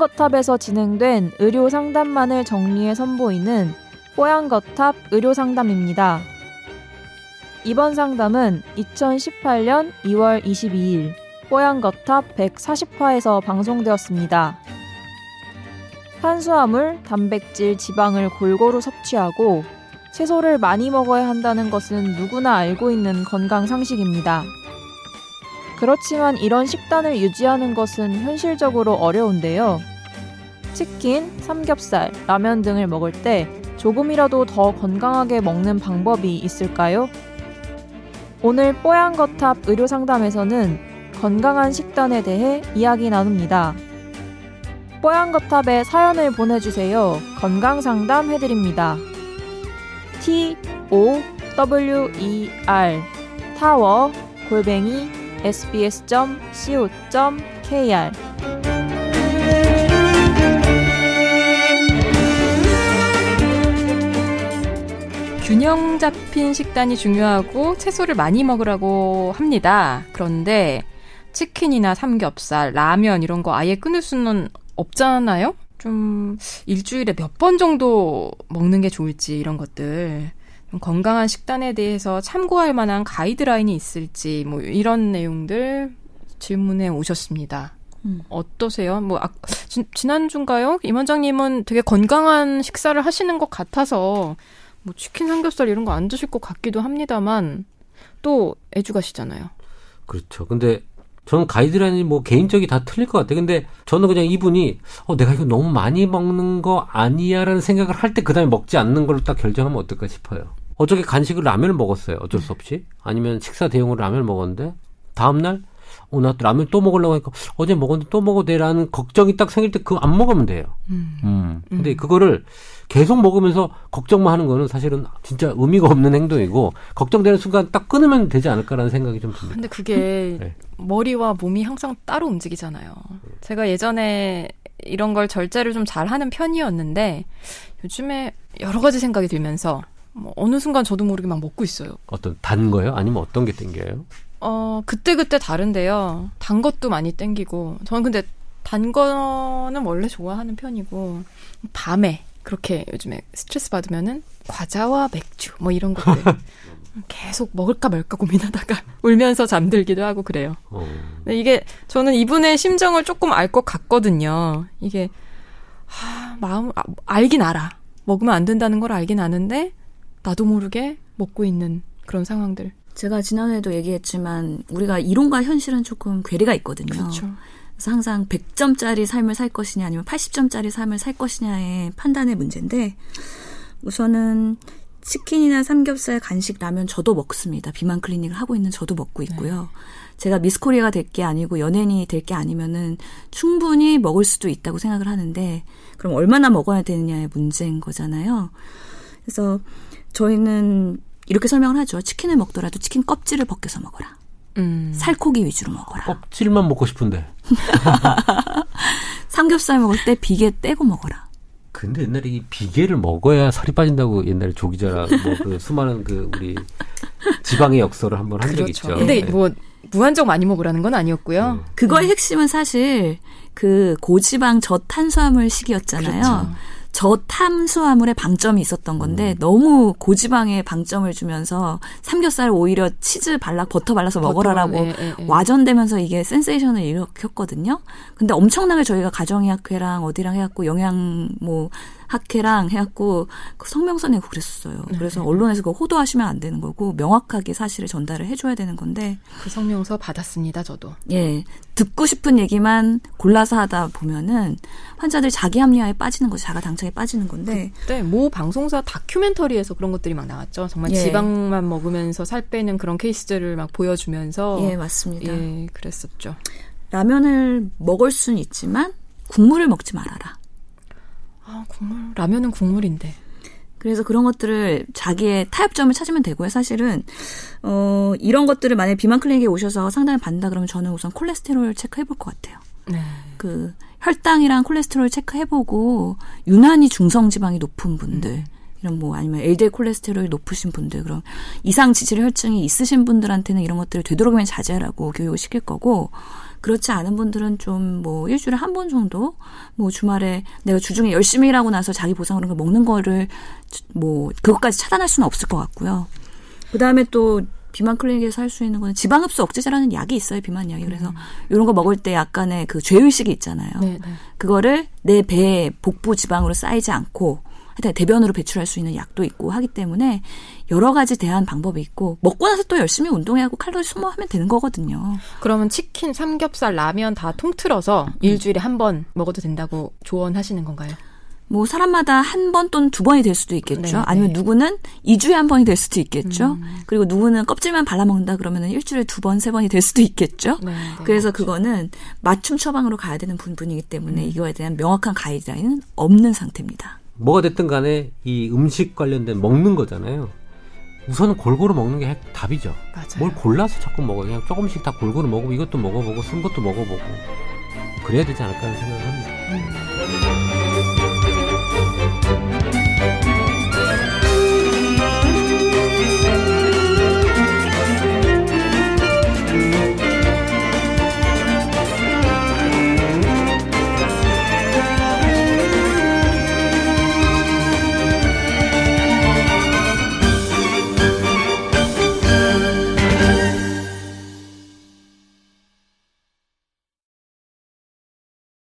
뽀양거탑에서 진행된 의료 상담만을 정리해 선보이는 뽀양거탑 의료 상담입니다. 이번 상담은 2018년 2월 22일 뽀양거탑 140화에서 방송되었습니다. 탄수화물, 단백질, 지방을 골고루 섭취하고 채소를 많이 먹어야 한다는 것은 누구나 알고 있는 건강 상식입니다. 그렇지만 이런 식단을 유지하는 것은 현실적으로 어려운데요. 치킨, 삼겹살, 라면 등을 먹을 때 조금이라도 더 건강하게 먹는 방법이 있을까요? 오늘 뽀얀 거탑 의료 상담에서는 건강한 식단에 대해 이야기 나눕니다. 뽀얀 거탑에 사연을 보내주세요. 건강 상담 해드립니다. T O W E R 타워 골뱅이 sbs.co.kr 균형 잡힌 식단이 중요하고 채소를 많이 먹으라고 합니다. 그런데 치킨이나 삼겹살, 라면 이런 거 아예 끊을 수는 없잖아요? 좀 일주일에 몇 번 정도 먹는 게 좋을지 이런 것들 건강한 식단에 대해서 참고할 만한 가이드라인이 있을지 뭐 이런 내용들 질문해 오셨습니다. 음. 어떠세요? 뭐 아, 지, 지난주인가요? 임 원장님은 되게 건강한 식사를 하시는 것 같아서 뭐 치킨 삼겹살 이런 거 안 드실 것 같기도 합니다만 또 애주가시잖아요. 그렇죠. 근데 저는 가이드라인이 뭐 개인적이 다 틀릴 것 같아요. 근데 저는 그냥 이분이 어 내가 이거 너무 많이 먹는 거 아니야라는 생각을 할 때 그다음에 먹지 않는 걸로 딱 결정하면 어떨까 싶어요. 어저께 간식을 라면을 먹었어요. 어쩔 수 없이. 아니면 식사 대용으로 라면을 먹었는데 다음 날 어, 나 라면 또 먹으려고 하니까 어제 먹었는데 또 먹어도 돼라는 걱정이 딱 생길 때 그거 안 먹으면 돼요. 음. 음. 근데 음. 그거를 계속 먹으면서 걱정만 하는 거는 사실은 진짜 의미가 없는 행동이고 걱정되는 순간 딱 끊으면 되지 않을까라는 생각이 좀 듭니다. 근데 그게 네. 머리와 몸이 항상 따로 움직이잖아요. 제가 예전에 이런 걸 절제를 좀 잘하는 편이었는데 요즘에 여러 가지 생각이 들면서 뭐 어느 순간 저도 모르게 막 먹고 있어요. 어떤 단 거요? 아니면 어떤 게 땡겨요? 어 그때 그때 다른데요. 단 것도 많이 땡기고 저는 근데 단 거는 원래 좋아하는 편이고 밤에 그렇게 요즘에 스트레스 받으면은 과자와 맥주 뭐 이런 것들 계속 먹을까 말까 고민하다가 울면서 잠들기도 하고 그래요. 어. 근데 이게 저는 이분의 심정을 조금 알 것 같거든요. 이게 하, 마음 아, 알긴 알아. 먹으면 안 된다는 걸 알긴 아는데 나도 모르게 먹고 있는 그런 상황들. 제가 지난해에도 얘기했지만 우리가 이론과 현실은 조금 괴리가 있거든요. 그렇죠. 그래서 항상 100점짜리 삶을 살 것이냐 아니면 80점짜리 삶을 살 것이냐의 판단의 문제인데 우선은 치킨이나 삼겹살, 간식, 라면 저도 먹습니다. 비만 클리닉을 하고 있는 저도 먹고 있고요. 네. 제가 미스코리아가 될 게 아니고 연예인이 될 게 아니면은 충분히 먹을 수도 있다고 생각을 하는데 그럼 얼마나 먹어야 되느냐의 문제인 거잖아요. 그래서 저희는 이렇게 설명을 하죠. 치킨을 먹더라도 치킨 껍질을 벗겨서 먹어라. 음. 살코기 위주로 먹어라. 껍질만 먹고 싶은데. 삼겹살 먹을 때 비계 떼고 먹어라. 근데 옛날에 이 비계를 먹어야 살이 빠진다고 옛날에 조기자랑 뭐그 수많은 그 우리 지방의 역설을 한번 한 적이 그렇죠. 있죠. 근데 네. 뭐 무한정 많이 먹으라는 건 아니었고요. 네. 그거의 핵심은 사실 그 고지방 저탄수화물 식이었잖아요. 그렇죠. 저탄수화물의 방점이 있었던 건데 음. 너무 고지방에 방점을 주면서 삼겹살 오히려 치즈 발라 버터 발라서 먹어라라고 예, 예, 예. 와전되면서 이게 센세이션을 일으켰거든요. 근데 엄청나게 저희가 가정의학회랑 어디랑 해갖고 영양 뭐 학회랑 해갖고 그 성명서 내고 그랬었어요. 네. 그래서 언론에서 그거 호도하시면 안 되는 거고 명확하게 사실을 전달을 해줘야 되는 건데 그 성명서 받았습니다. 저도. 예, 듣고 싶은 얘기만 골라서 하다 보면은 환자들 자기 합리화에 빠지는 거죠. 자가 당착에 빠지는 건데. 그때 모 방송사 다큐멘터리에서 그런 것들이 막 나왔죠. 정말 예. 지방만 먹으면서 살 빼는 그런 케이스들을 막 보여주면서 예, 맞습니다. 예, 그랬었죠. 라면을 먹을 수는 있지만 국물을 먹지 말아라. 아, 국물. 라면은 국물인데. 그래서 그런 것들을 자기의 타협점을 찾으면 되고요. 사실은 어 이런 것들을 만약에 비만 클리닉에 오셔서 상담을 받는다 그러면 저는 우선 콜레스테롤 체크해 볼 것 같아요. 네. 그 혈당이랑 콜레스테롤 체크해 보고 유난히 중성 지방이 높은 분들 음. 이런 뭐 아니면 LDL 콜레스테롤이 높으신 분들 그럼 이상 지질 혈증이 있으신 분들한테는 이런 것들을 되도록이면 자제하라고 교육을 시킬 거고 그렇지 않은 분들은 좀 뭐 일주일에 한 번 정도 뭐 주말에 내가 주중에 열심히 일하고 나서 자기 보상으로 그 먹는 거를 뭐 그것까지 차단할 수는 없을 것 같고요. 그 다음에 또 비만 클리닉에서 할 수 있는 거는 지방 흡수 억제제라는 약이 있어요 비만 약이 그래서 이런 거 먹을 때 약간의 그 죄의식이 있잖아요. 네, 네. 그거를 내 배에 복부 지방으로 쌓이지 않고 대변으로 배출할 수 있는 약도 있고 하기 때문에 여러 가지 대한 방법이 있고 먹고 나서 또 열심히 운동하고 칼로리 소모하면 되는 거거든요. 그러면 치킨, 삼겹살, 라면 다 통틀어서 일주일에 한 번 먹어도 된다고 조언하시는 건가요? 뭐 사람마다 한 번 또는 두 번이 될 수도 있겠죠. 네, 아니면 네. 누구는 2주에 한 번이 될 수도 있겠죠. 그리고 누구는 껍질만 발라먹는다 그러면 일주일에 두 번, 세 번이 될 수도 있겠죠. 네, 네. 그래서 그거는 맞춤 처방으로 가야 되는 부분이기 때문에 이거에 대한 명확한 가이드라인은 없는 상태입니다. 뭐가 됐든 간에 이 음식 관련된 먹는 거잖아요. 우선은 골고루 먹는 게 핵- 답이죠. 맞아요. 뭘 골라서 자꾸 먹어요. 그냥 조금씩 다 골고루 먹고 이것도 먹어보고 쓴 것도 먹어보고 그래야 되지 않을까 하는 생각을 합니다. 음.